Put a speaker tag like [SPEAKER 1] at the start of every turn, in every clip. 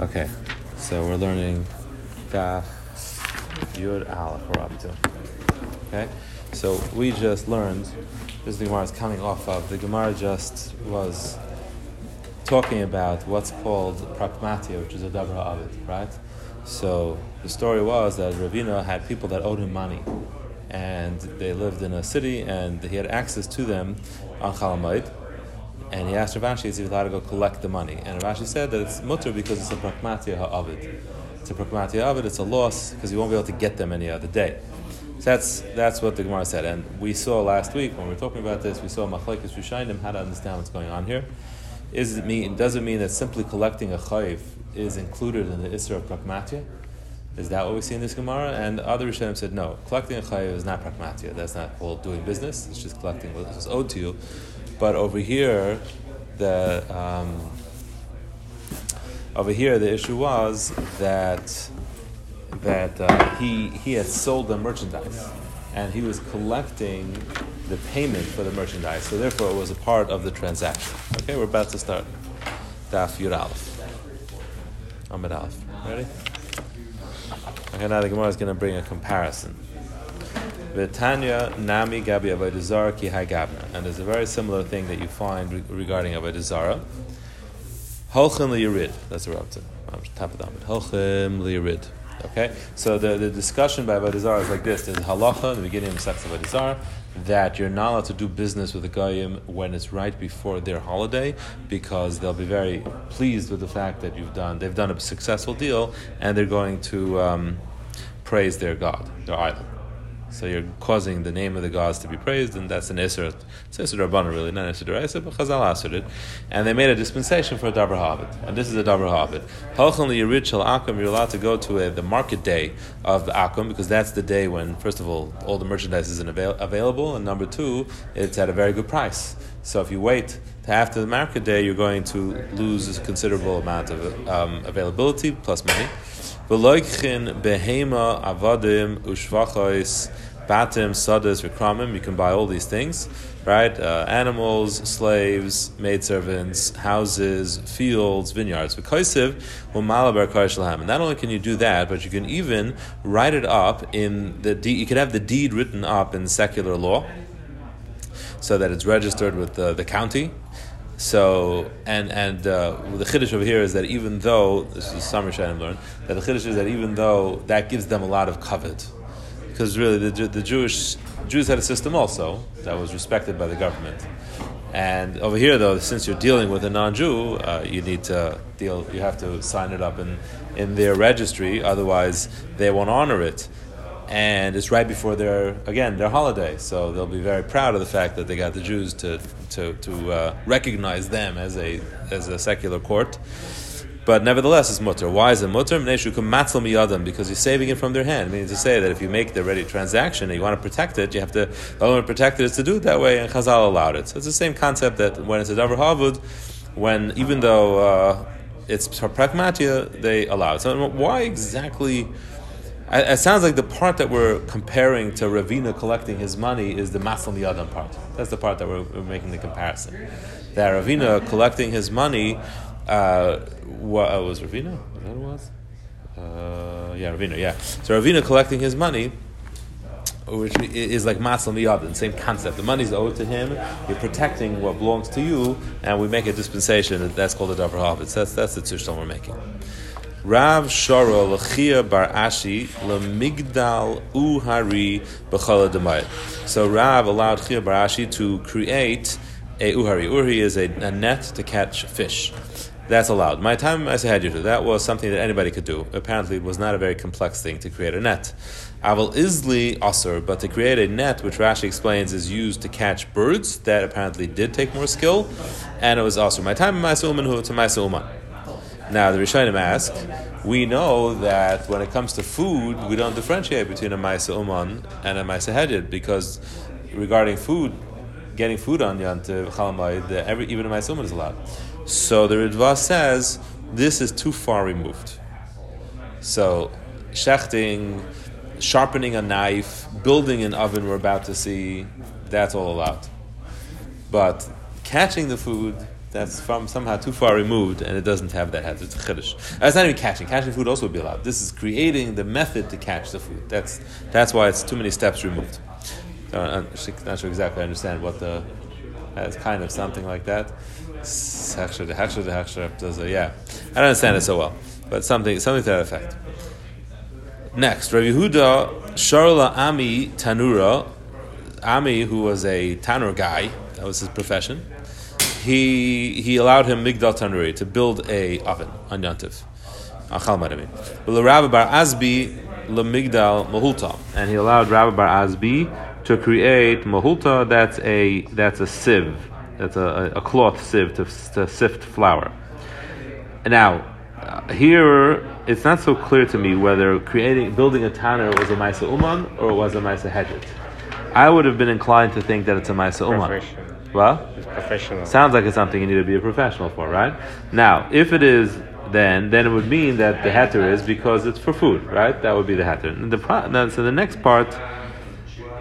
[SPEAKER 1] Okay, so we're learning Daf Yud Aleph. We're up to. Okay, so we just learned. This is the Gemara is coming off of. The Gemara just was talking about what's called pragmatia, which is a dabra avid, right? So the story was that Ravina had people that owed him money, and they lived in a city, and he had access to them on and he asked Rav Ashi if he's allowed to go collect the money. And Rav Ashi said that it's mutter because it's a pragmatia ha'avid. It's a pragmatia ha'avid, it's a loss because you won't be able to get them any other day. So that's, that's what the Gemara said. And we saw last week when we were talking about this, we saw Machlekes Rishayim, how to understand what's going on here. Is it mean, does it mean that simply collecting a chayiv is included in the Isra of pragmatia? Is that what we see in this Gemara? And other Rishonim said no. Collecting a chayiv is not pragmatia. That's not called doing business. It's just collecting what is owed to you. But over here, the um, over here the issue was that that uh, he he had sold the merchandise and he was collecting the payment for the merchandise. So therefore, it was a part of the transaction. Okay, we're about to start. Daf Yud Aleph. Amid Aleph. Ready? Okay, now the Gemara is going to bring a comparison. V'tanya nami gabi avodah ki gabna, and there's a very similar thing that you find re- regarding avodah zara. Holchem liyirid. That's the Rabbi. Top of the Holchem liyirid. Okay, so the, the discussion by avodah zara is like this: There's halacha in the beginning of Sex avodah zara that you're not allowed to do business with the goyim when it's right before their holiday because they'll be very pleased with the fact that you've done they've done a successful deal and they're going to um, praise their god, their idol. So you're causing the name of the gods to be praised, and that's an Isser. It's Isser Rabbana, really, not Isser Deraisa, but Chazal answered it. And they made a dispensation for a Dabar Havid. And this is a Dabar Havid. Halchan Yirid Shal Akum, you're allowed to go to a, the market day of the Akum, because that's the day when, first of all, all the merchandise isn't avail- available, and number two, it's at a very good price. So if you wait after the market day, you're going to lose a considerable amount of um, availability plus money. V'loikchin behema avadim ushvachos batim sadas v'kramim. You can buy all these things, right? Uh, animals, slaves, maidservants, houses, fields, vineyards. V'koisiv u'malabar karshalham. And not only can you do that, but you can even write it up in the deed. You can have the deed written up in secular law, so that it's registered with the, the county. So and and uh, the chiddush over here is that even though this is some Rishonim learned that the chiddush is that even though that gives them a lot of covet, because really the, the Jewish Jews had a system also that was respected by the government, and over here though since you're dealing with a non-Jew, uh, you need to deal you have to sign it up in in their registry, otherwise they won't honor it and it's right before their again their holiday, so they'll be very proud of the fact that they got the Jews to to to uh, recognize them as a as a secular court. But nevertheless, it's mutter. Why is it mutter? Because you're saving it from their hand. Meaning to say that if you make the ready transaction and you want to protect it, you have to. The only way to protect it is to do it that way, and Chazal allowed it. So it's the same concept that when it's a davar havud, when even though uh, it's pragmatia, they allow it. So why exactly? It sounds like the part that we're comparing to Ravina collecting his money is the Masal Miyadam part. That's the part that we're, we're, making the comparison. That Ravina collecting his money, uh, what uh, was Ravina? That was? Uh, yeah, Ravina, yeah. So Ravina collecting his money, which is like Masal Miyadam, same concept. The money's owed to him, you're protecting what belongs to you, and we make a dispensation, that's called a Davar Havitz. That's, that's the Tushton we're making. Rav Shara Lechia Bar Ashi Lemigdal Uhari B'chala Demayit. So Rav allowed Chia Bar Ashi to create a Uhari. Uhari is a, a net to catch fish. That's allowed. My time said you to that was something that anybody could do. Apparently, it was not a very complex thing to create a net. Aval isli asur, but to create a net, which Rashi explains is used to catch birds, that apparently did take more skill, and it was asur. My time my to my now the Rishonim ask, we know that when it comes to food, we don't differentiate between a Maisa Uman and a Maisa Hedid because regarding food, getting food on Yantiv every even a Maisa Uman is allowed. So the Ritva says this is too far removed. So shechting, sharpening a knife, building an oven we're about to see, that's all allowed. But catching the food that's from somehow too far removed, and it doesn't have that. It's chiddush. Uh, it's not even catching. Catching food also would be allowed. This is creating the method to catch the food. That's that's why it's too many steps removed. So I'm not sure exactly I understand what the. It's kind of something like that. Hechsher, the hechsher, the does a yeah. I don't understand it so well, but something something to that effect. Next, Rav Yehuda Sharla Ami Tanura, Ami who was a tanur guy, that was his profession. He he allowed him migdal tanuri to build a oven on Yantiv. Achal Madami. But Rabbi Bar Azbi lemigdal mahulta, and he allowed Rabbi Bar Azbi to create mahulta. That's a that's a sieve. That's a, a cloth sieve to, to sift flour. Now, uh, here it's not so clear to me whether creating building a tanner was a Maisa Uman or it was a Maisa Hedget. I would have been inclined to think that it's a Maisa Uman. Well,
[SPEAKER 2] It's professional.
[SPEAKER 1] sounds like it's something you need to be a professional for, right? Now, if it is, then then it would mean that the heter is because it's for food, right? That would be the heter. And the pro- now, so the next part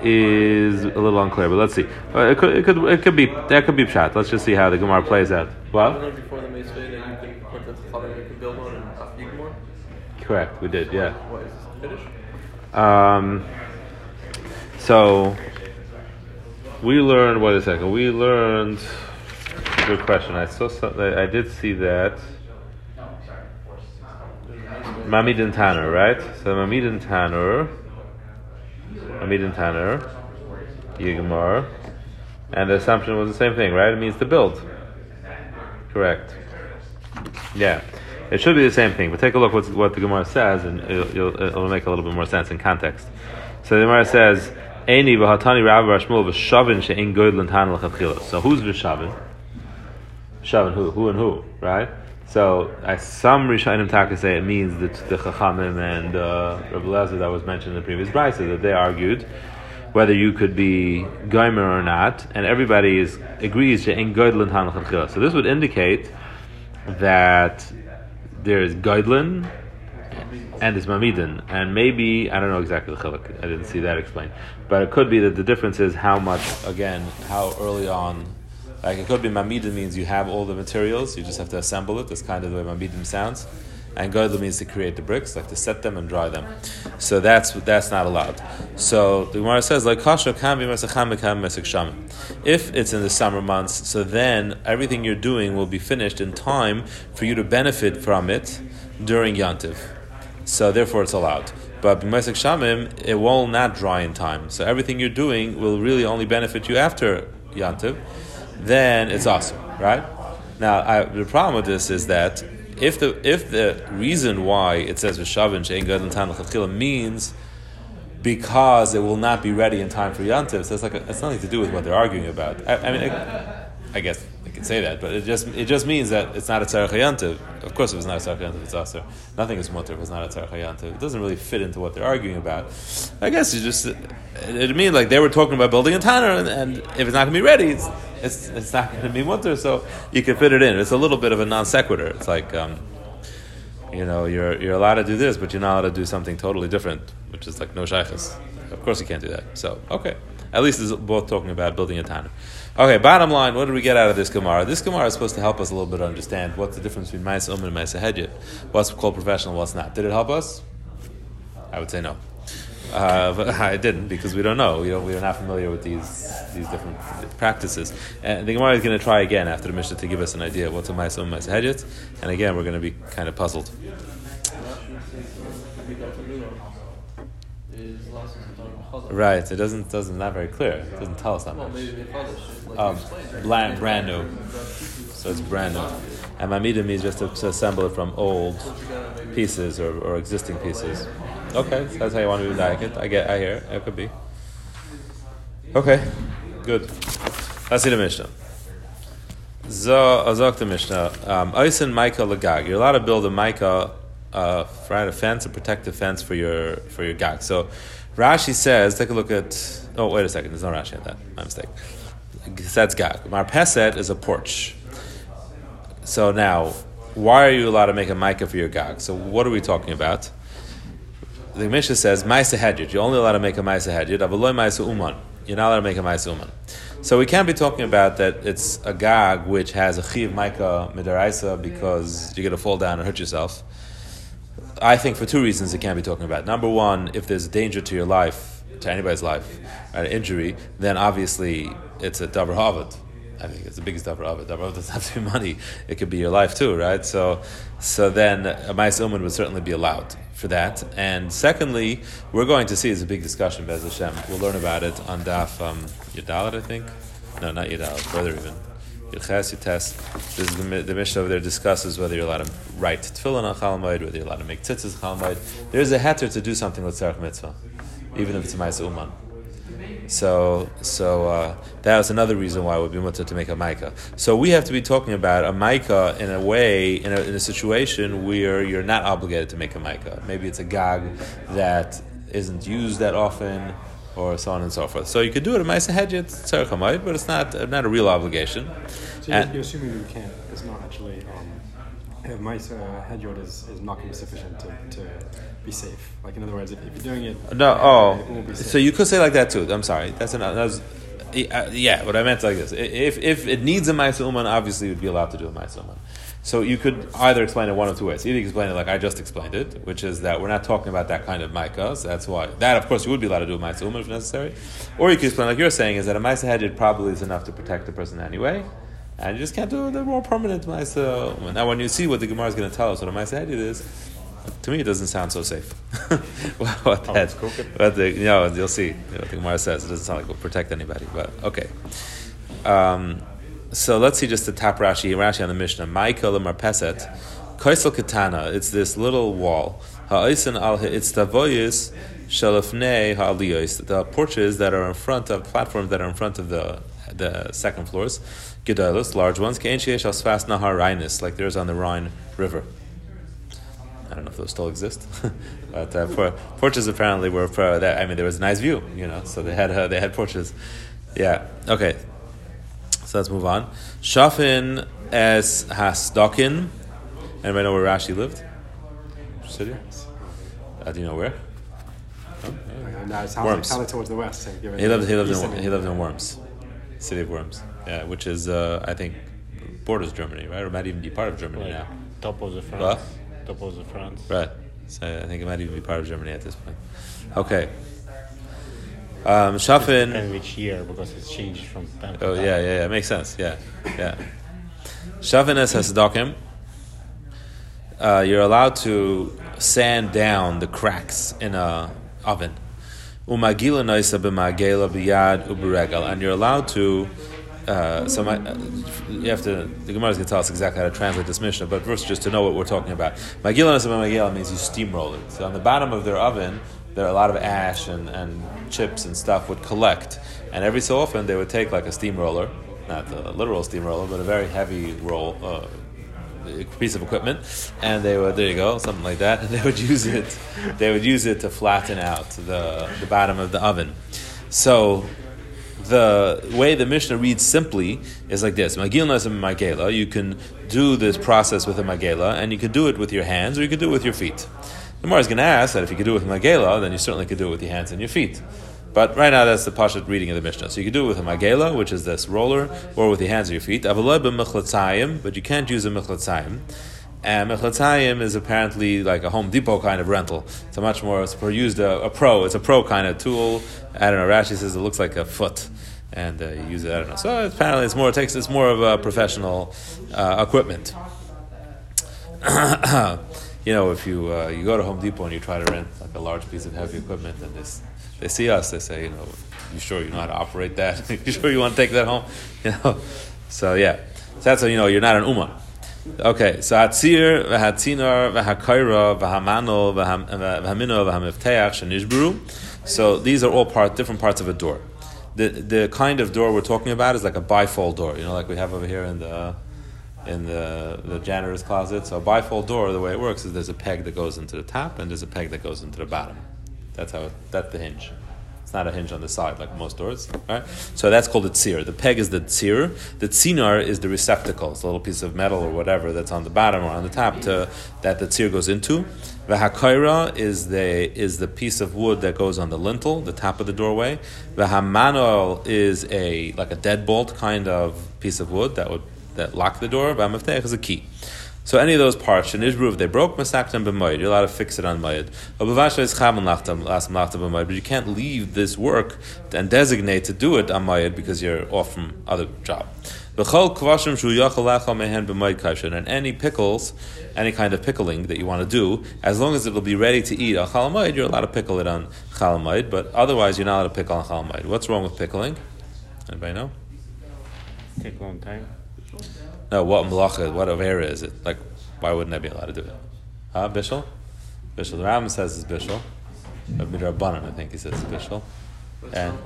[SPEAKER 1] is a little unclear, but let's see. Uh, it could it could it could be that could be pshat. Let's just see how the Gemara plays out.
[SPEAKER 3] I
[SPEAKER 1] Well,
[SPEAKER 3] learned before the Mace that you can put the Chachamim, you can build on and after you more.
[SPEAKER 1] correct, we did, yeah.
[SPEAKER 3] What is this finish?
[SPEAKER 1] Um, so we learned. Wait a second. We learned. Good question. I saw. something. I did see that. Mamid and Tanner, right? So Mamid and Tanner, Mamid Tanner, Yigmar, and the assumption was the same thing, right? It means to build. Correct. Yeah, it should be the same thing. But take a look what what the Gemara says, and it'll, it'll, it'll make a little bit more sense in context. So the Gemara says, "Eini v'hatani Rabbi Rashmul v'shavin she'in goydlin tan l'chatchila." So who's v'shavin? Shavin who? Who and who? Right? So I, some Rishonim Taka say it means that the Chachamim and uh, Rabbi Lezer that was mentioned in the previous brisa that they argued whether you could be goymer or not, and everybody is agrees she'in goydlin tan l'chatchila. So this would indicate that there is Goydlin and there's Mamidin. And maybe, I don't know exactly the chiluk, I didn't see that explained. But it could be that the difference is how much, again, how early on, like it could be Mamidin means you have all the materials, you just have to assemble it. That's kind of the way Mamidin sounds. And Goydlin means to create the bricks, like to set them and dry them. So that's that's not allowed. So the Gemara says, like kasha kan be mesacham. If it's in the summer months, so then everything you're doing will be finished in time for you to benefit from it during Yantiv. So therefore, it's allowed. But b'mesek shamim, it will not dry in time. So everything you're doing will really only benefit you after Yantiv. Then it's awesome, right? Now I, the problem with this is that if the if the reason why it says v'shavin she'en gadol tan means because it will not be ready in time for Yantiv, so it's like a, it's nothing to do with what they're arguing about. I, I mean, I, guess could say that, but it just it just means that it's not a tzarech. Of course, if it's not a tzarech it's aser. Nothing is mutter if it's not a tzarech. It doesn't really fit into what they're arguing about. I guess you just it, it means like they were talking about building a tanner, and, and if it's not going to be ready, it's it's, it's not going to be mutter. So you can fit it in. It's a little bit of a non sequitur. It's like. Um, you know, you're you're allowed to do this, but you're not allowed to do something totally different, which is like no shaykhs. Of course, you can't do that. So, okay, at least it's both talking about building a tanner. Okay, bottom line, what did we get out of this Gemara? This Gemara is supposed to help us a little bit understand what's the difference between Ma'ase Umm and Ma'ase Hedjit. What's called professional, what's not. Did it help us? I would say no. Uh, but I didn't because we don't know. We don't, we're not familiar with these these different practices. And the Gemara is going to try again after the Mishnah to give us an idea of what's a Ma'ase Umm and Ma'ase Hedjit. And again, we're going to be kind of puzzled.
[SPEAKER 3] Is last talking
[SPEAKER 1] Right, it doesn't doesn't not very clear. It doesn't tell us that much.
[SPEAKER 3] maybe Mechadish, like
[SPEAKER 1] Um, brand, brand new, so it's brand new. And mamida means just to, to assemble it from old pieces or, or existing pieces. Okay, so that's how you want to do like it. I get, I hear. It could be. Okay, good. Let's see the Mishnah. Zo azok the Mishnah. Um, Oisen Micah Lagag. You're allowed to build a Micah, uh, right, a fence, a protective fence for your for your gag. So Rashi says, take a look at. Oh, wait a second. There's no Rashi at that. My mistake. That's gag. Marpeset is a porch. So now, why are you allowed to make a Micah for your gag? So what are we talking about? The Mishnah says Maisa Hedjid. You're only allowed to make a Maisa Hedjid. Avaloi Maisa Uman. you're not allowed to make a Maisa Uman. So we can't be talking about that it's a gag which has a chiv maika midaraisa because you're going to fall down and hurt yourself. I think for two reasons it can't be talking about. Number one, if there's a danger to your life, to anybody's life, an injury, then obviously it's a davar havid. I think it's the biggest davar havid. Davar havid doesn't have to be money; it could be your life too, right? So, so then a ma'is uman would certainly be allowed for that. And secondly, we're going to see it's a big discussion, Bez Hashem. We'll learn about it on Daf um, I think. No, not Yadalit, further even. This is the, the Mishnah over there discusses whether you're allowed to write tefillin on Chalamayid, whether you're allowed to make tzitzis Chalamayid. There's a heter to do something with Tzarech Mitzvah, even if it's a Ma'is Uman. So, so uh, that was another reason why it would be mutter to make a maika. So we have to be talking about a maika in a way, in a, in a situation where you're not obligated to make a maika. Maybe it's a gag that isn't used that often, or so on and so forth. So you could do it a maisa hedget tzarech but it's not not a real obligation.
[SPEAKER 2] So you're, you're assuming you can't. It's not actually. Um, mice uh, is, is not going to be sufficient to, to be safe. Like in other words, if, if you're doing it,
[SPEAKER 1] no, oh,
[SPEAKER 2] it won't be safe.
[SPEAKER 1] so you could say like that too. I'm sorry, that's another. That was, uh, yeah, what I meant like this. If if it needs a ma'isa uman, obviously you'd be allowed to do a ma'isa uman. So you could either explain it one of two ways. Either explain it like I just explained it, which is that we're not talking about that kind of maika, so that's why. That, of course, you would be allowed to do a uman if necessary. Or you could explain like you're saying, is that a ma'isa hedged probably is enough to protect the person anyway, and you just can't do the more permanent ma'isa uman. Now, when you see what the Gemara is going to tell us what a ma'isa hedged is, to me, it doesn't sound so safe. what
[SPEAKER 2] Oh,
[SPEAKER 1] that, what the, you know, you'll see. You know, what the Gemara says it doesn't sound like it will protect anybody, but okay. Um, so let's see just the top Rashi, Rashi on the Mishnah. Michael Marpeset, Kaisel Katana. It's this little wall. Ha'isen al it's tavoyis shalafnei ha'aliyos. The porches that are in front of platforms that are in front of the the second floors. Gedalos, large ones. Kein sheyesh al sfas nahar like there's on the Rhine River. I don't know if those still exist, but uh, for, porches apparently were for that. I mean, there was a nice view, you know, so they had uh, they had porches. Yeah. Okay. So let's move on. Shafin es hasdokin. Anybody know where Rashi lived? City? Uh, do you know where? Oh, yeah.
[SPEAKER 2] No, it sounds
[SPEAKER 1] Worms.
[SPEAKER 2] like towards the west. So
[SPEAKER 1] He lived. He lived
[SPEAKER 2] eastern
[SPEAKER 1] in. He lived in Worms, city of Worms. Yeah, which is uh, I think borders Germany, right? Or might even be part of Germany
[SPEAKER 4] Like
[SPEAKER 1] now.
[SPEAKER 4] top of the France.
[SPEAKER 1] What?
[SPEAKER 4] Top of the France.
[SPEAKER 1] Right. So I think it might even be part of Germany at this point. Okay. Um, Shafin.
[SPEAKER 4] And which year because it's changed from time to
[SPEAKER 1] Oh
[SPEAKER 4] time.
[SPEAKER 1] yeah, yeah, yeah. Makes sense. Yeah, yeah. Shavin es hasdakim. Uh, you're allowed to sand down the cracks in a oven. Umagila noisa b'magela b'yad u'b'regal, and you're allowed to. Uh, so my, uh, you have to. The Gemara is going to tell us exactly how to translate this Mishnah, but first, just to know what we're talking about. Magila noisa b'magela means you steamroll it. So on the bottom of their oven, there a lot of ash and, and chips and stuff would collect, and every so often they would take like a steamroller, not a literal steamroller, but a very heavy roll. Uh, piece of equipment, and they would there you go something like that, and they would use it. They would use it to flatten out the the bottom of the oven. So the way the Mishnah reads simply is like this: Magilna is a magela. You can do this process with a magela, and you can do it with your hands, or you can do it with your feet. The Gemara is going to ask that if you could do it with a magela, then you certainly could do it with your hands and your feet. But right now, that's the Pashat reading of the Mishnah. So you could do it with a magela, which is this roller, or with your hands or your feet. But you can't use a mechlatzayim. And mechlatzayim is apparently like a Home Depot kind of rental. It's a much more, it's used a, a pro, it's a pro kind of tool. I don't know, Rashi says it looks like a foot. And uh, you use it, I don't know. So apparently it's more, it takes, it's more of a professional uh, equipment. you know, if you uh, you go to Home Depot and you try to rent like a large piece of heavy equipment, and they, they see us, they say, you know, you sure you know how to operate that? you sure you want to take that home? You know, so yeah, so that's how you know you're not an uman. Okay, so hatzir, v'hatzinar, v'hakaira, v'hamano, v'ham- v'hamino, v'hamifteach, shenishburu. So these are all part, different parts of a door. The the kind of door we're talking about is like a bifold door, you know, like we have over here in the in the, the janitor's closet. So a bifold door, the way it works is there's a peg that goes into the top and there's a peg that goes into the bottom. That's how it, that's the hinge. It's not a hinge on the side like most doors, right? So that's called a tzir. The peg is the tzir. The tzinar is the receptacle. It's a little piece of metal or whatever that's on the bottom or on the top to, that the tzir goes into. The hakaira is the is the piece of wood that goes on the lintel, the top of the doorway. The hamanol is a like a deadbolt kind of piece of wood that would that lock the door. V'hamaftech is a key. So any of those parts, in Ishbru, if they broke, masaktam b'moed, you're allowed to fix it on moed. is chaman lachtam, lastam lachtam b'moed, but you can't leave this work and designate to do it on moed because you're off from other job. B'chol kvashim shu yachal lachal mehen b'moed kashin, and any pickles, any kind of pickling that you want to do, as long as it will be ready to eat on chal you're allowed to pickle it on chal but otherwise you're not allowed to pickle on chal What's wrong with pickling? Anybody know?
[SPEAKER 4] Take a long time.
[SPEAKER 1] No, what malacha, what area is it? Like, why wouldn't I be allowed to do it? Huh, Bishul? Bishul. The Ram says it's Bishul. Midrabanan, I think he says it's Bishul. And,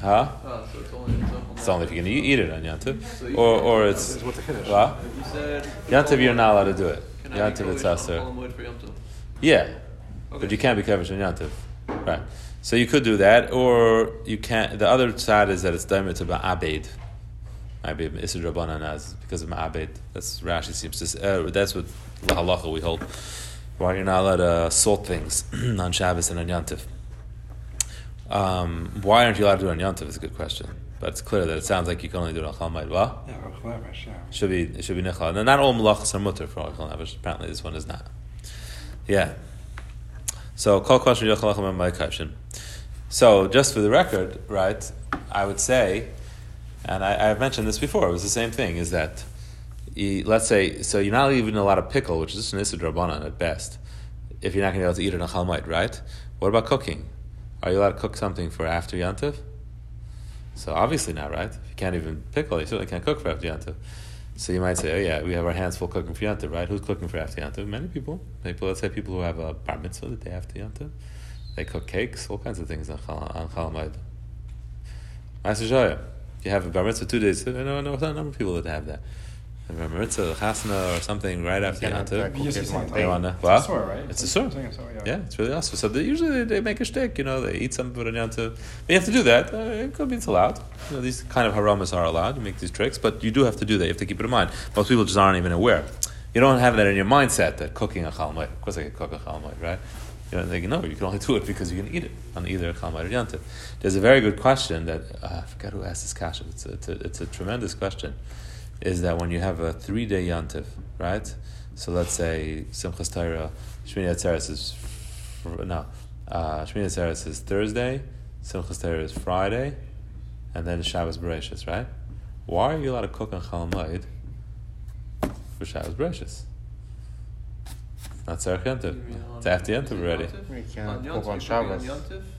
[SPEAKER 1] huh?
[SPEAKER 3] Oh, so it's only, it's
[SPEAKER 1] It's only if you can eat, eat it on Yantiv. Or, or it's.
[SPEAKER 2] What's the Kiddush?
[SPEAKER 1] What?
[SPEAKER 3] You said.
[SPEAKER 1] Yantiv, you're not allowed to do it. Yantiv, it's Aser.
[SPEAKER 3] Chol Hamoed for Yom Tov?
[SPEAKER 1] Yeah.
[SPEAKER 3] Okay.
[SPEAKER 1] But you can't be Kevish on Yantiv. Right. So you could do that, or you can't. The other side is that it's Daimer to Abed. Abed Isser Rabbanan as because of Ma'abed. That's Rashi seems to. Say, uh, that's what the halacha we hold. Why you're not allowed to salt things on Shabbos and on Yantiv. Um, why aren't you allowed to do it on Yantiv? Is a good question. But it's clear that it sounds like you can only do it on Chalmaid. What?
[SPEAKER 2] Yeah, yeah.
[SPEAKER 1] Should be it should be nichal. And not all malachas are mutter for Nefesh. Apparently, this one is not. Yeah. So kol question yochel lechem my question. So just for the record, right? I would say, and I, I've mentioned this before. It was the same thing. Is that you, let's say so you're not even allowed to pickle, which is just an issa drabanan at best. If you're not going to be able to eat it on chalmite, right? What about cooking? Are you allowed to cook something for after yantiv? So obviously not, right? If you can't even pickle, you certainly can't cook for after yantiv. So you might say, oh yeah, we have our hands full cooking for yantiv, right? Who's cooking for after yantiv? Many people. People, let's say people who have a bar mitzvah the day after yantiv. They cook cakes, all kinds of things on chal on chalamayid. You have a bar mitzvah two days. I know, I know a number of people that have that. A bar mitzvah, chasna, or something right after
[SPEAKER 4] Yeah,
[SPEAKER 1] yantiv.
[SPEAKER 2] You just want
[SPEAKER 1] They wanna-
[SPEAKER 2] It's
[SPEAKER 1] what?
[SPEAKER 2] a sore, right?
[SPEAKER 1] It's a sore.
[SPEAKER 2] It's a sore, yeah.
[SPEAKER 1] Yeah, it's really awesome. So they, usually they, they make a shtick, you know, they eat some of it on Yantiv. But you have to do that. Uh, it could be it's allowed. You know, these kind of haramas are allowed. You make these tricks, but you do have to do that. You have to keep it in mind. Most people just aren't even aware. You don't have that in your mindset that cooking a chalmite. Of course, I can cook a chalmite, right? You know, know you can only do it because you can eat it on either chalmite or yantiv. There's a very good question that uh, I forget who asked this question. It's a, it's a, it's a tremendous question. Is that when you have a three day yantiv, right? So let's say Simchas Torah, Shmini Atzeres is no, uh, Shmini Atzeres is Thursday, Simchas Torah is Friday, and then Shabbos Bereshis, right? Why are you allowed to cook on Chalamayid for Shabbos Bereshis? Not Tzarech Yantiv.
[SPEAKER 3] You mean on-
[SPEAKER 1] It's after Yantiv already.
[SPEAKER 4] We can't cook on
[SPEAKER 3] on
[SPEAKER 4] Shabbos.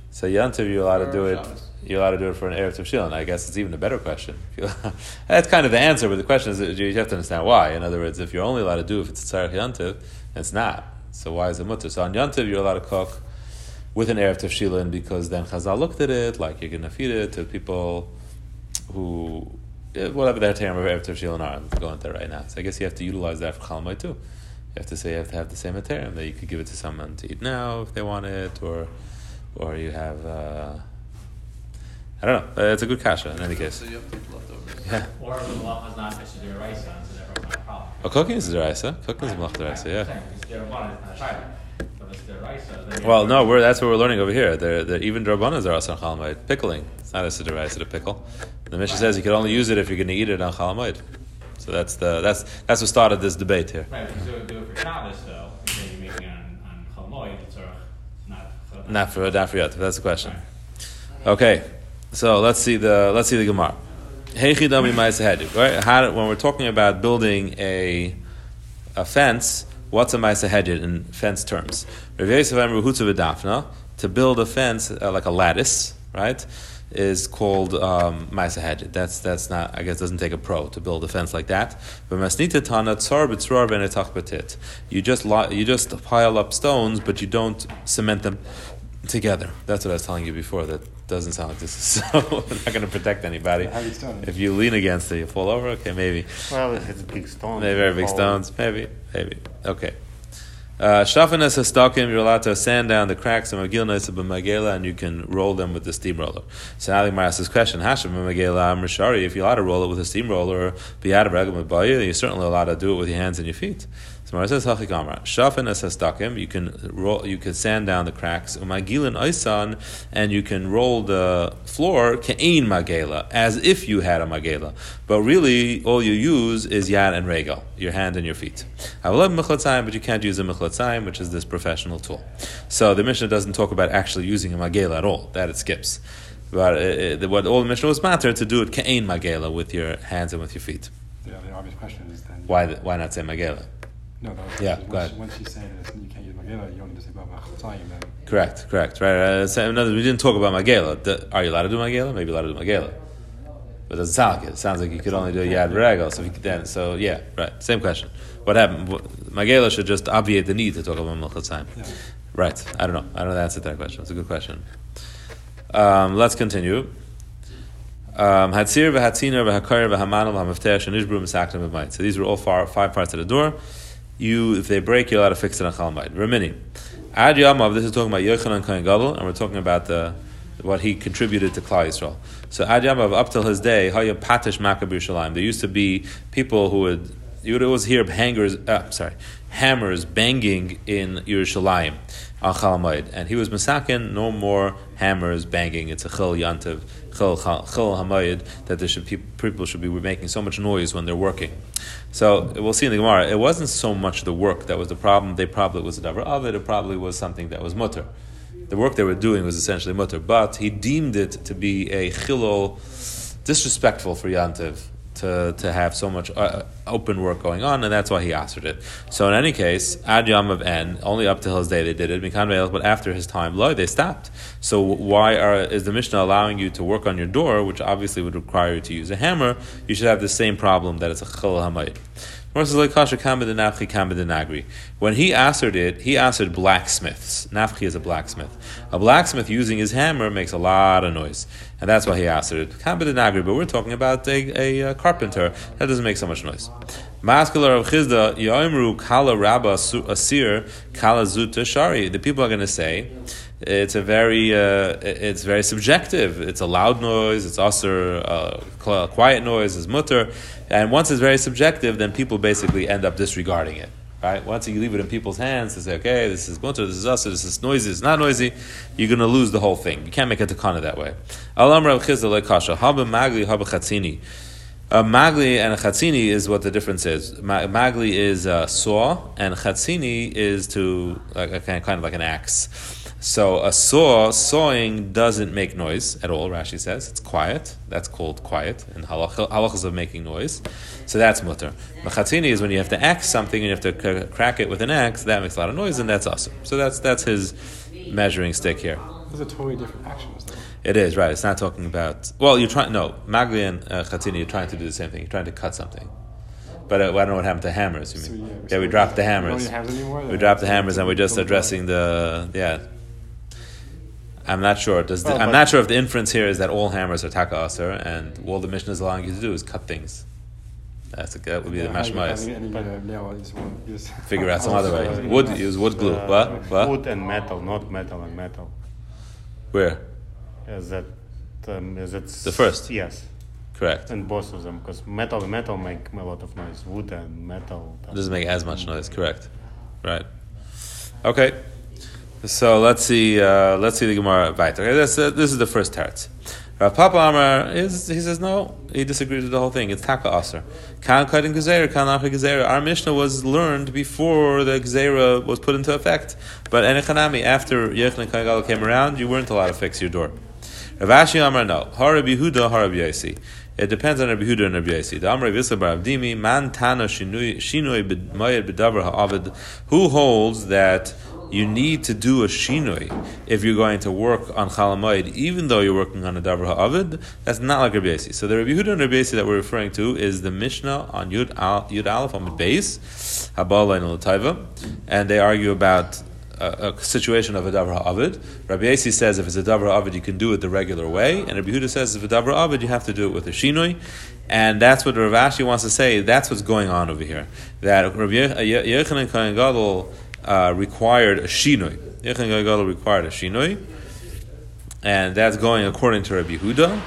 [SPEAKER 1] So Yantiv, you're allowed to do it. You're allowed to do it for an Eruv Tavshil, and I guess it's even a better question. That's kind of the answer, but the question is you have to understand why. In other words, if you're only allowed to do it if it's Tzarech Yantiv, it's not. So why is it mutter? So on Yantiv, you're allowed to cook with an Eruv Tavshilin because then Chazal looked at it like you're going to feed it to people who, eh, whatever their term of Eruv Tavshilin are. I'm going into that right now. So I guess you have to utilize that for Chalmai too. You have to say you have to have the same term that you could give it to someone to eat now if they want it, or or you have. Uh, I don't know. Uh, It's a good kasha in any case.
[SPEAKER 3] So you have to keep leftovers.
[SPEAKER 1] Yeah.
[SPEAKER 5] Or the malacha is not fish to so therefore it's not a problem.
[SPEAKER 1] Oh, cooking is deraisa. Cooking is malach deraisa. Yeah.
[SPEAKER 5] It's their one, it's not a But if it's their rice,
[SPEAKER 1] Well, no, we're, that's what we're learning over here. They're, they're, even drabanas are also on chalamayid. Pickling. It's not a sideraisa to pickle. The Mishnah says you can only use it if you're going to eat it on chalamayid. So that's the that's that's what started this debate here.
[SPEAKER 5] Right, if you do it- for Shabbos though, because you're making it on, on Chalmoid, it's sort of not.
[SPEAKER 1] Not for not for yet. That's the question. Okay, so let's see the let's see the Gemara. Heichidami. Right? How when we're talking about building a a fence, what's a ma'asehedid in fence terms? Rav Yosef Amar Hutza v'Dafna to build a fence uh, like a lattice, right? Is called um, ma'asehedid. That's that's not. I guess doesn't take a pro to build a fence like that. But masnita tana tsar b'tzrar v'netach b'tit. You just li- you just pile up stones, but you don't cement them together. That's what I was telling you before. That doesn't sound like this is so. Not going to protect anybody.
[SPEAKER 2] Heavy stone.
[SPEAKER 1] If you lean against it, you fall over. Okay, maybe.
[SPEAKER 4] Well, if it's big stone.
[SPEAKER 1] Maybe very big
[SPEAKER 4] fall-
[SPEAKER 1] stones. Maybe, maybe. Okay. Shafanas hastakim, you're allowed to sand down the cracks of Magilna Magela and you can roll them with the steamroller. So now the Gemara asks this question, Hashem Magela Mrishari, if you're allowed to roll it with a steamroller, be out of you're certainly allowed to do it with your hands and your feet. Gemara says, hastakim, you can roll, you can sand down the cracks, Magilin Oisan, and you can roll the floor, Ke'in Magela, as if you had a Magela. But really, all you use is Yad and Regal, your hand and your feet. I will love Mechlatzayim, but you can't use a Mechlatzayim, which is this professional tool. So the Mishnah doesn't talk about actually using a Magela at all, that it skips. But uh, what all the Mishnah was matter to do it Ke'in Magela with your hands and with your feet.
[SPEAKER 2] Yeah, the obvious question is then.
[SPEAKER 1] Why, why not say Magela?
[SPEAKER 2] No, that was
[SPEAKER 1] Yeah,
[SPEAKER 2] once,
[SPEAKER 1] go ahead.
[SPEAKER 2] once you say that you can't use Magela, you only just say about then.
[SPEAKER 1] Correct, correct. Right. Uh, so in other words, we didn't talk about Magela. Are you allowed to do Magela? Maybe allowed to do Magela. But it doesn't sound like it. It sounds like you could only do a Yad Regal. So, could then, so yeah, right. Same question. What happened? Magela should just obviate the need to talk about Melchatzayim.
[SPEAKER 2] Yeah.
[SPEAKER 1] Right. I don't know. I don't know the answer to that question. It's a good question. Um, let's continue. Um, Hatzir v'hatziner v'hakar v'hamanal v'hamavtesh and ishbru. So these were all far, five parts of the door. You, if they break, you're allowed to fix it on chalamayit. Remini. Ad Yamav, this is talking about Yochanan Kohen Gadol, and we're talking about the what he contributed to Klal Yisrael. So Ad Yamav, up till his day, Haya Patish Makkah Shalim. There used to be people who would you would always hear hangers, uh, sorry, hammers banging in Yerushalayim on Chalamayid, and he was masakin. No more hammers banging. It's a chil yantiv, chil hamayid that there should people should be making so much noise when they're working. So we'll see in the Gemara. It wasn't so much the work that was the problem. They probably was a davar of it. It probably was something that was mutter. The work they were doing was essentially mutter, but he deemed it to be a chilol disrespectful for yantiv to, to have so much uh, open work going on, and that's why he answered it. So in any case, ad yom of en, only up till his day they did it, but after his time, loy, they stopped. So why are, is the Mishnah allowing you to work on your door, which obviously would require you to use a hammer? You should have the same problem that it's a chil hamayit. When he answered it, he answered blacksmiths. Nafchi is a blacksmith. A blacksmith using his hammer makes a lot of noise, and that's why he answered it. But we're talking about a, a, carpenter that doesn't make so much noise. Mascular of Chisda, Yoimru Kala Rabba Asir Kala Zuta Shari. The people are going to say, it's a very uh, it's very subjective. It's a loud noise. It's also uh, quiet noise. Is mutter, and once it's very subjective, then people basically end up disregarding it. Right? Once you leave it in people's hands to say, okay, this is mutter, this is us, this is noisy, it's not noisy, you're going to lose the whole thing. You can't make a takana that way. Alam Rav Chisda lekasha haba magli haba chatzini. Magli and a chatzini is what the difference is. Magli is a saw, and chatzini is to like kind of like an axe. So a saw, sawing doesn't make noise at all, Rashi says. It's quiet. That's called quiet in halachas of making noise. So that's mutter. Machatini is when you have to axe something and you have to crack it with an axe, that makes a lot of noise and that's awesome. So that's that's his measuring stick here.
[SPEAKER 2] It's a totally different action.
[SPEAKER 1] It is, right. It's not talking about, well, you're trying, no, Magli and uh, Chatini, you're trying to do the same thing. You're trying to cut something. But uh, I don't know what happened to hammers. You mean?
[SPEAKER 2] So, yeah,
[SPEAKER 1] yeah, we dropped the hammers.
[SPEAKER 2] need hammers anymore?
[SPEAKER 1] We dropped the hammers and we're just addressing the, yeah. I'm not sure. Does the,
[SPEAKER 2] Well,
[SPEAKER 1] I'm not sure if the inference here is that all hammers are taka aser, and all the mission is allowing you to do is cut things. That's a, that would be the
[SPEAKER 2] Yeah, how you-
[SPEAKER 1] mashmayas.
[SPEAKER 2] you- and you, nail it, you just want- you just-
[SPEAKER 1] Figure out some other way. Wood, use wood glue.
[SPEAKER 4] Uh,
[SPEAKER 1] what? What?
[SPEAKER 4] Wood and metal, not metal and metal.
[SPEAKER 1] Where?
[SPEAKER 4] Is that um, is it
[SPEAKER 1] The first.
[SPEAKER 4] Yes,
[SPEAKER 1] Correct.
[SPEAKER 4] and both of them because metal and metal make a lot of noise. Wood and metal.
[SPEAKER 1] It doesn't make as much noise. Correct. Right. Okay. So let's see. Uh, let's see the Gemara weiter. Okay, this, uh, this is the first teretz. Rav Papa Amar is he says no. He disagrees with the whole thing. It's taka aser. Kan kadin gezer, gezer. Our Mishnah was learned before the gezerah was put into effect. But enechanami after Yechon Kagal came around, you weren't allowed to fix your door. Rav Ashi Amar no. Harab Yehuda, Harab Yaisi. It depends on Rabbi Yehuda and Rabbi Yossi. The Amr Yisrael Bar Avdimi, Man Tana Shinui B'Mayed B'Davar Ha'avid, who holds that you need to do a shinoi if you're going to work on Chalamayid, even though you're working on a Davar Ha'avid. That's not like Rabbi Yossi. So the Rabbi Yehuda and Rabbi Yossi that we're referring to is the Mishnah on Yud, Al, Yud Aleph on the base, Habala and Lataiva, and they argue about a, a situation of a davar ha'avid. Rabbi Yasi says if it's a davar ha'avid, you can do it the regular way, and Rabbi Yehuda says if it's a davar ha'avid, you have to do it with a shinoi. And that's what Rav Ashi wants to say. That's what's going on over here. That Rabbi Yechanan Kohen Gadol uh, required a shinoi. Yechon Gadol required a shinoi, and that's going according to Rabbi Huda.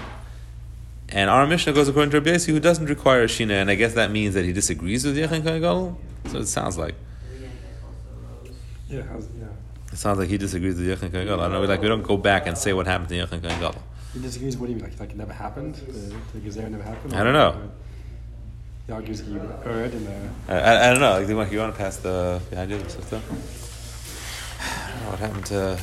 [SPEAKER 1] And our Mishnah goes according to Rabbi Yossi, who doesn't require a shinoi, and I guess that means that he disagrees with Yechon Gadol. So it sounds like.
[SPEAKER 2] Yeah, yeah.
[SPEAKER 1] It sounds like he disagrees with Yechon Gadol. I don't know, like we don't go back and say what happened to Yechon Gadol.
[SPEAKER 2] He disagrees. What do you mean? Like, like it never happened? The, the never happened?
[SPEAKER 1] I don't know. I, I, don't know. Like, you want, to pass the behind you, stuff? I don't know what happened to.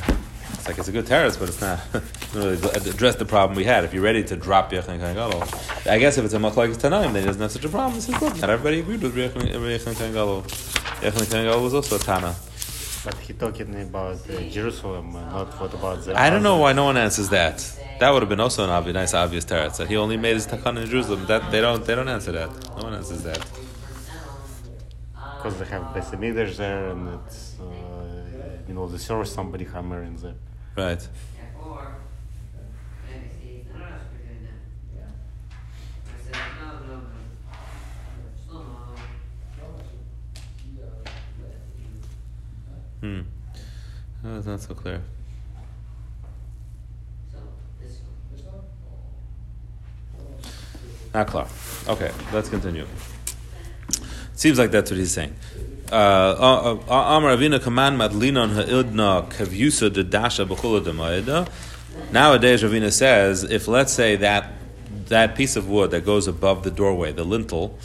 [SPEAKER 1] It's like it's a good terrace, but it's not. really address the problem we had. If you're ready to drop Yechon oh, Gadol, I guess if it's a machlokes tanaim, then it doesn't have such a problem. This is good. Not everybody agreed with Yechon Gadol. Yechon Gadol was also a tana.
[SPEAKER 4] But he talking about uh, Jerusalem, not what about the.
[SPEAKER 1] I don't know why no one answers that. That would have been also an obvious, nice, obvious teretz that he only made his takan in Jerusalem. That they don't, they don't answer that. No one answers that.
[SPEAKER 4] Because they have Beis Hamikdash there, and it's uh, you know they service somebody hammering there.
[SPEAKER 1] Right. Hmm. Oh, it's not so clear. Not clear. Okay, let's continue. Seems like that's what he's saying. Uh, Amar Ravina command madlinon ha'ildna kavyusa de dasha b'chula demayda. Nowadays, Ravina says, if let's say that that piece of wood that goes above the doorway, the lintel,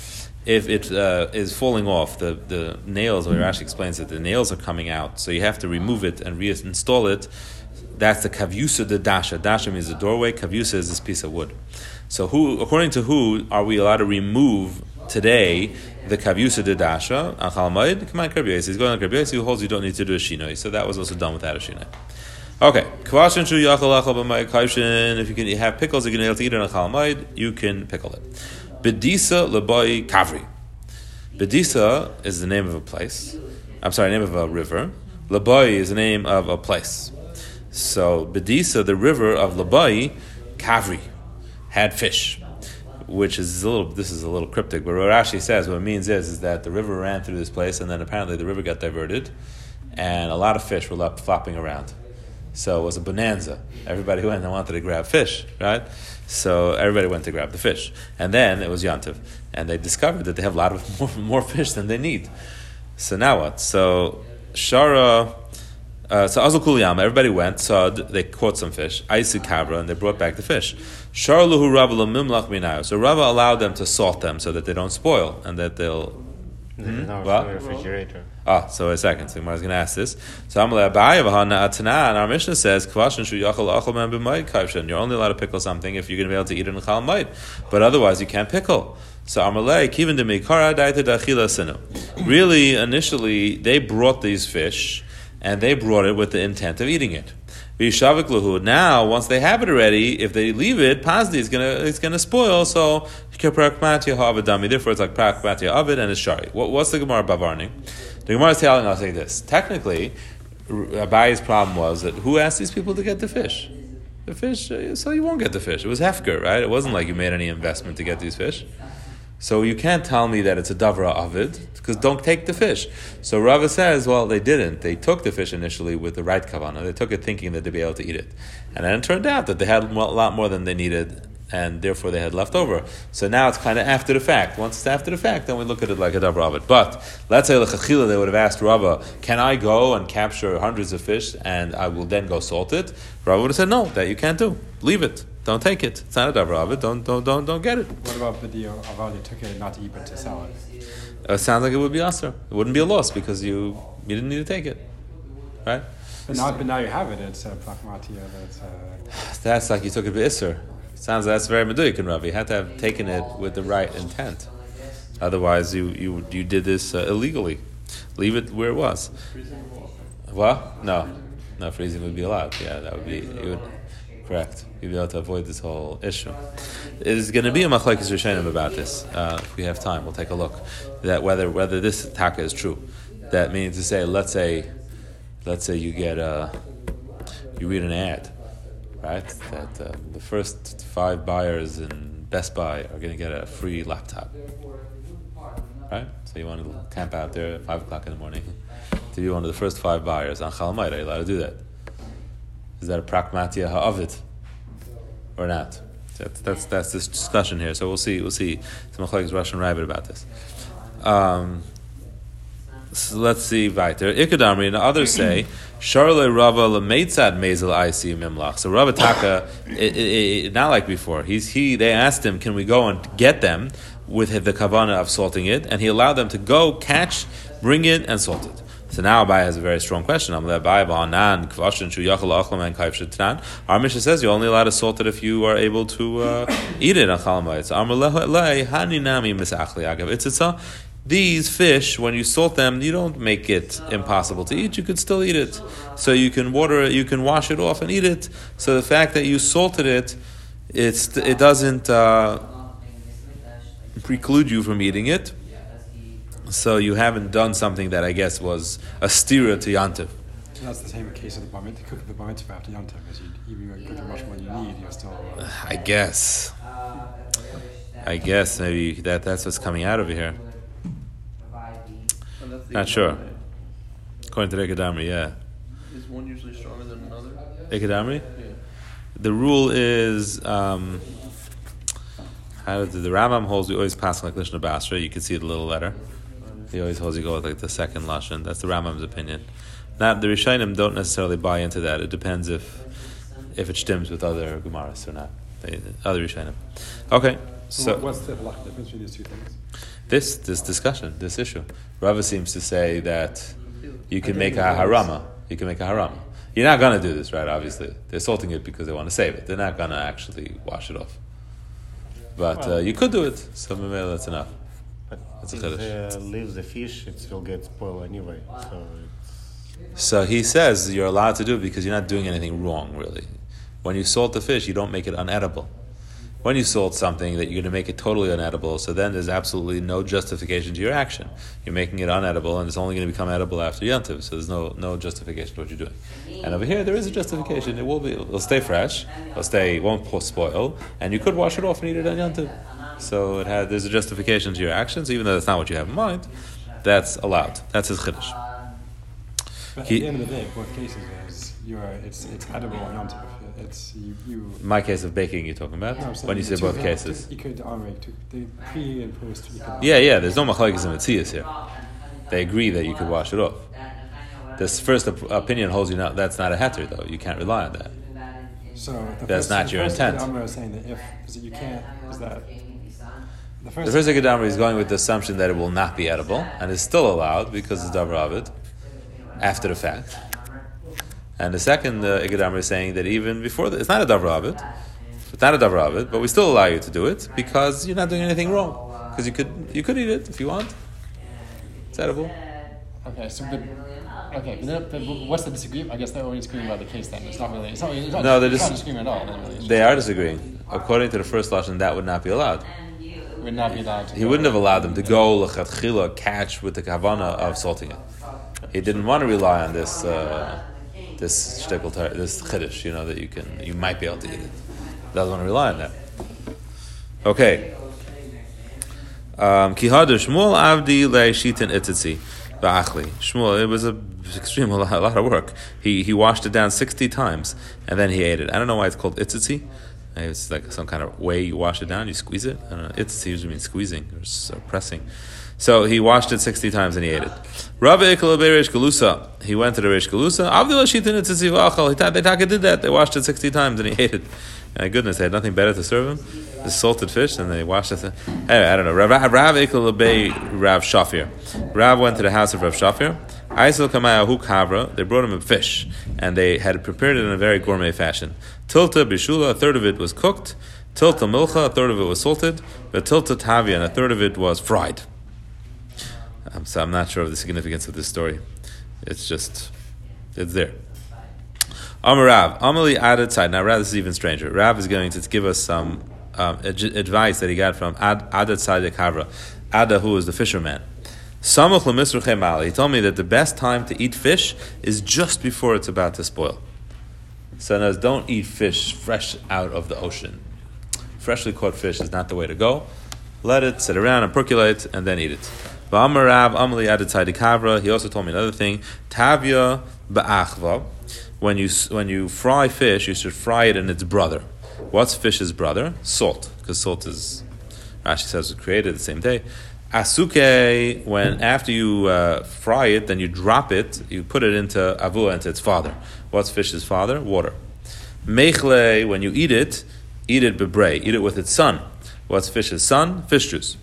[SPEAKER 1] if it uh, is falling off, the, the nails, or Rashi explains that the nails are coming out, so you have to remove it and reinstall it. That's the kavyusa de dasha. Dasha means the doorway. Kavyusa is this piece of wood. So, who, according to who, are we allowed to remove today the kavyusa de dasha? Achalmaid, come on, He's going on Rabbi who holds you don't need to do a shinoi. So that was also done without a shinoi. Okay, kvashin shu yachal achal b'mayit kaivshin. If you can have pickles, you can be able to eat it on chalmaid. You can pickle it. Bedisa leboi kavri. Bedisa is the name of a place. I'm sorry, name of a river. Leboi is the name of a place. So Bedisa, the river of Labai, Kavri, had fish, which is a little. This is a little cryptic, but what Rashi says what it means is is that the river ran through this place, and then apparently the river got diverted, and a lot of fish were left flopping around. So it was a bonanza. Everybody went and wanted to grab fish, right? So everybody went to grab the fish, and then it was Yantiv, and they discovered that they have a lot of more, more fish than they need. So now what? So Shara. Uh, so Azul Kuliyama, everybody went, so they caught some fish, Aisu Kabra, and they brought back the fish. Sharluhu Rava Mimlach Minayo. So Rava allowed them to salt them so that they don't spoil and that they'll.
[SPEAKER 4] Hmm? No, the refrigerator.
[SPEAKER 1] Ah, so a second. So I was going to ask this. So V'Hana Atana, and our Mishnah says, "Kvashin shu yachal achal man b'mayit. You're only allowed to pickle something if you're going to be able to eat it in chal mayit, but otherwise you can't pickle. So Amalei Kivin de Mikara Daita Dachila Sinu. Really, initially they brought these fish, and they brought it with the intent of eating it. Now, once they have it already, if they leave it, pasdi is gonna it's gonna spoil. So. Therefore, it's like pragmatia avid and it's shari. What, what's the gemara bavarning? The gemara is telling us like this. Technically, Abayi's problem was that who asked these people to get the fish? The fish, uh, so you won't get the fish. It was hefker, right? It wasn't like you made any investment to get these fish. So you can't tell me that it's a davra avid because don't take the fish. So Rava says, well, they didn't. They took the fish initially with the right kavana. They took it thinking that they'd be able to eat it, and then it turned out that they had a lot more than they needed, and therefore they had left over. So now it's kind of after the fact. Once it's after the fact, then we look at it like a davra avid. But let's say lechachila, they would have asked Rava, "Can I go and capture hundreds of fish and I will then go salt it?" Rava would have said, "No, that you can't do. Leave it." Don't take it. It's not a davra avid. Don't don't don't don't get it.
[SPEAKER 2] what about video of they took it not to eat but to sell it?
[SPEAKER 1] Uh, sounds like it would be aser. It wouldn't be a loss because you you didn't need to take it, right?
[SPEAKER 2] But now, but now you have it. It's uh, pragmatia. That's uh,
[SPEAKER 1] That's like you took it by iser. Sounds like that's very meduik in Rav. You had to have taken it with the right intent. Otherwise, you you you did this uh, illegally. Leave it where it was. What? No, no freezing would be allowed. Yeah, that would be you would correct. You'd be able to avoid this whole issue. There's going to be a machlekes rishonim about this. Uh, if we have time, we'll take a look. That whether whether this taka is true. That means to say, let's say, let's say you get a, you read an ad, right? That uh, the first five buyers in Best Buy are going to get a free laptop, right? So you want to camp out there at five o'clock in the morning to be one of the first five buyers on Chalamayit, are you allowed to do that? Is that a pragmatia ha'avid or not? That's, that's, that's this discussion here. So we'll see. We'll see. Some is Russian rabbit about this. Um, so let's see weiter. Ikadamri and others say Sharle Rava lemeitzad mezel isi mimlach. So Rava Taka, it, it, it, not like before. He's he. They asked him, "Can we go and get them with the kavana of salting it?" And he allowed them to go catch, bring it, and salt it. So now Abai has a very strong question. Our Mishnah says you're only allowed to salt it if you are able to uh, eat it on Chalamayit. It's these fish, when you salt them, you don't make it impossible to eat. You could still eat it. So you can water it, you can wash it off and eat it. So the fact that you salted it, it's, it doesn't uh, preclude you from eating it. So you haven't done something that I guess was a stira to yantiv.
[SPEAKER 2] So that's the same case of the bar mitzvah, cooking the bar mitzvah after yantiv, because you, even if you cook much more than you need, you're still. Uh,
[SPEAKER 1] I guess. I guess maybe that that's what's coming out of here. Not sure. According to the Ekadamri, yeah.
[SPEAKER 3] Is one usually stronger than another?
[SPEAKER 1] Ekadamri?
[SPEAKER 3] Yeah.
[SPEAKER 1] The rule is um, how did the, the Rambam holds we always pass on like Lishna Basra. You can see the little letter. He always holds you go with like the second lashon. That's the Rambam's opinion. Not the Rishonim don't necessarily buy into that. It depends if if it stems with other Gemaras or not. They, other Rishonim. Okay, so
[SPEAKER 2] what's the difference between these two things?
[SPEAKER 1] this this discussion, this issue, Rava seems to say that you can make a harama. You can make a harama. You're not going to do this, right? Obviously, they're salting it because they want to save it. They're not going to actually wash it off. But uh, you could do it. So maybe that's enough. That's
[SPEAKER 4] if uh,
[SPEAKER 1] chiddush.
[SPEAKER 4] they leave the fish, it will get spoiled anyway. So it's,
[SPEAKER 1] So he says you're allowed to do it because you're not doing anything wrong, really. When you salt the fish, you don't make it unedible. When you salt something that you're going to make it totally unedible, so then there's absolutely no justification to your action. You're making it unedible, and it's only going to become edible after Yantiv, so there's no, no justification to what you're doing. And over here, there is a justification. It will be, it'll stay fresh, it'll stay, it won't spoil, and you could wash it off and eat it on Yantiv. So it had, there's a justification to your actions, even though that's not what you have in mind. That's allowed. That's his chiddush.
[SPEAKER 2] But
[SPEAKER 1] He-
[SPEAKER 2] at the end of the day, both cases is you're it's it's edible on yantiv. It's you you.
[SPEAKER 1] My case of baking, you're talking about?
[SPEAKER 2] No,
[SPEAKER 1] when you say both cases.
[SPEAKER 2] you could to the pre and post.
[SPEAKER 1] Yeah, yeah, there's no machlekes and Metzias here. They agree that you could wash it off. This first op- opinion holds you not, that's not a heter, though. You can't rely on that.
[SPEAKER 2] So
[SPEAKER 1] That's
[SPEAKER 2] first,
[SPEAKER 1] not your intent.
[SPEAKER 2] Is saying that if you can't is that the first.
[SPEAKER 1] The first Ikadamri is going with the assumption that it will not be edible, and is still allowed because it's davar of it, after the fact. And the second uh, Ikadamri is saying that even before that, it's not a davar of it, it's not a davar of it, but we still allow you to do it because you're not doing anything wrong. Because you could, you could eat it if you want. It's edible.
[SPEAKER 6] Okay, so but okay, but, then- but what's the disagreement? I guess they're only disagreeing about the case then. It's not really. It's not. It's not,
[SPEAKER 1] No, they're
[SPEAKER 6] it's not
[SPEAKER 1] just-
[SPEAKER 6] at all. Really.
[SPEAKER 1] They are disagreeing. According to the first lashon, that would not be allowed.
[SPEAKER 6] Would not be allowed to.
[SPEAKER 1] He
[SPEAKER 6] go-
[SPEAKER 1] wouldn't have allowed them to go lechatchila catch with the kavana of salting it. He didn't want to rely on this uh, this shtickle this chiddush, you know, that you can you might be able to eat it. Doesn't want to rely on that. Okay. Um, Kihadu Shmuel Avdi Leishitin Itzitzi Ba'achli. Shmuel, it was a extreme a lot, a lot of work. He he washed it down sixty times and then he ate it. I don't know why it's called Itzitzi. It's like some kind of way you wash it down. You squeeze it. I don't know. Itzitzi usually means squeezing or pressing. So he washed it sixty times and he ate it. Rabbi Ikla Reish Galusa. He went to the Reish Galusa. Itzitzi Ba'achal. He thought they taka did that. They washed it sixty times and he ate it. My goodness, they had nothing better to serve him. The salted fish, and they washed it. Anyway, I don't know. Rav, Lebei Rav Shafir. Rav went to the house of Rav Shafir. Aisel Kamaya Hu Kavra. They brought him a fish, and they had prepared it in a very gourmet fashion. Tilta Bishula, a third of it was cooked. Tilta Milcha, a third of it was salted. But Tilta Tavia, and a third of it was fried. Um, so I'm not sure of the significance of this story. It's just, it's there. Amar Rav, Amali side. Now, Rav, this is even stranger. Rav is going to give us some um, ad- advice that he got from Ad Adat Sadik Havra, Ada, who is the fisherman. He told me that the best time to eat fish is just before it's about to spoil. So, in don't eat fish fresh out of the ocean. Freshly caught fish is not the way to go. Let it sit around and percolate, and then eat it. He also told me another thing. Tavya ba'achva. When you when you fry fish, you should fry it in its brother. What's fish's brother? Salt, because salt is Rashi says was created the same day. Asuke, when after you uh, fry it, then you drop it, you put it into avua, into its father. What's fish's father? Water. Mechle, when you eat it, eat it bebrei, eat it with its son. What's fish's son? Fish juice.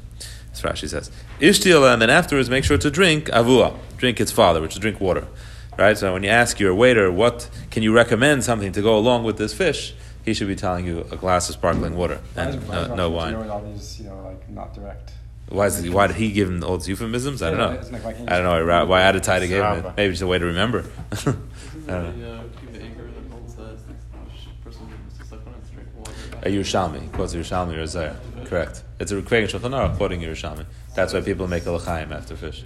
[SPEAKER 1] That's Rashi says. Ishtiel, and then afterwards make sure to drink avua, drink its father, which is drink water. Right? So when you ask your waiter, what can you recommend something to go along with this fish? He should be telling you a glass of sparkling water and no, no wine.
[SPEAKER 2] All these, you know, like not direct.
[SPEAKER 1] Why, is he, why did he give him all these euphemisms? I don't know.
[SPEAKER 2] it's like- like
[SPEAKER 1] I don't know why, why Adetai gave him it.
[SPEAKER 4] Rabba.
[SPEAKER 1] Maybe it's a way to remember. I don't know.
[SPEAKER 3] The, uh, the anchor that holds that person who was stuck on its drink water.
[SPEAKER 1] A Yerushalmi. He quotes Yerushalmi or Isaiah. Correct. It's a Kveg Shulchan Aruch quoting Yerushalmi. That's why people make a l'chaim after fish.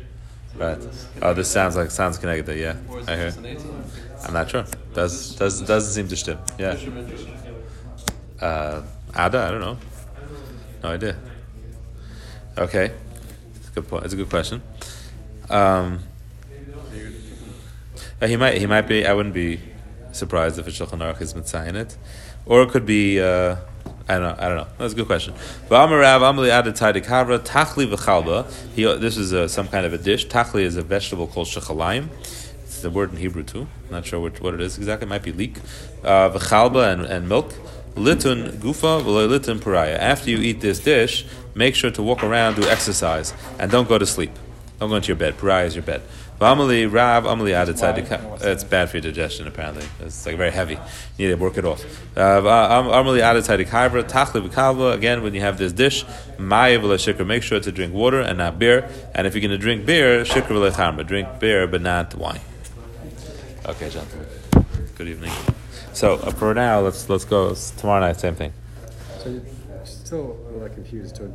[SPEAKER 1] Right. Oh, this sounds like sounds connected. Yeah, I hear.
[SPEAKER 3] just an 18?
[SPEAKER 1] I'm not sure. Does does doesn't seem to stim. Yeah.
[SPEAKER 3] Should have been just-
[SPEAKER 1] Uh, Ada, I don't know. No idea. Okay, it's a good point. It's a good question. Um, uh, he might he might be. I wouldn't be surprised if a Shulchan Aruch is mitzayin it, or it could be. Uh, I don't know. I don't know. That's a good question. Tachli v'chalba. This is a, some kind of a dish. Tachli is a vegetable called shechalayim. It's the word in Hebrew too. I'm not sure which, what it is exactly. It might be leek. Uh, v'chalba and, and milk. Litun gufa litun pariah. After you eat this dish, make sure to walk around, do exercise, and don't go to sleep. Don't go into your bed. Pariah is your bed. V'amali rav amali It's bad for your digestion apparently. It's like very heavy. You need to work it off. Uh, Amali added tzaddik tachli v'kalva. Again, when you have this dish, shikr. Make sure to drink water and not beer. And if you're going to drink beer, shikr v'lecharma. Drink beer but not wine. Okay, gentlemen. Good evening. So uh, for now, let's let's go. Tomorrow night, same thing.
[SPEAKER 2] So still little confused to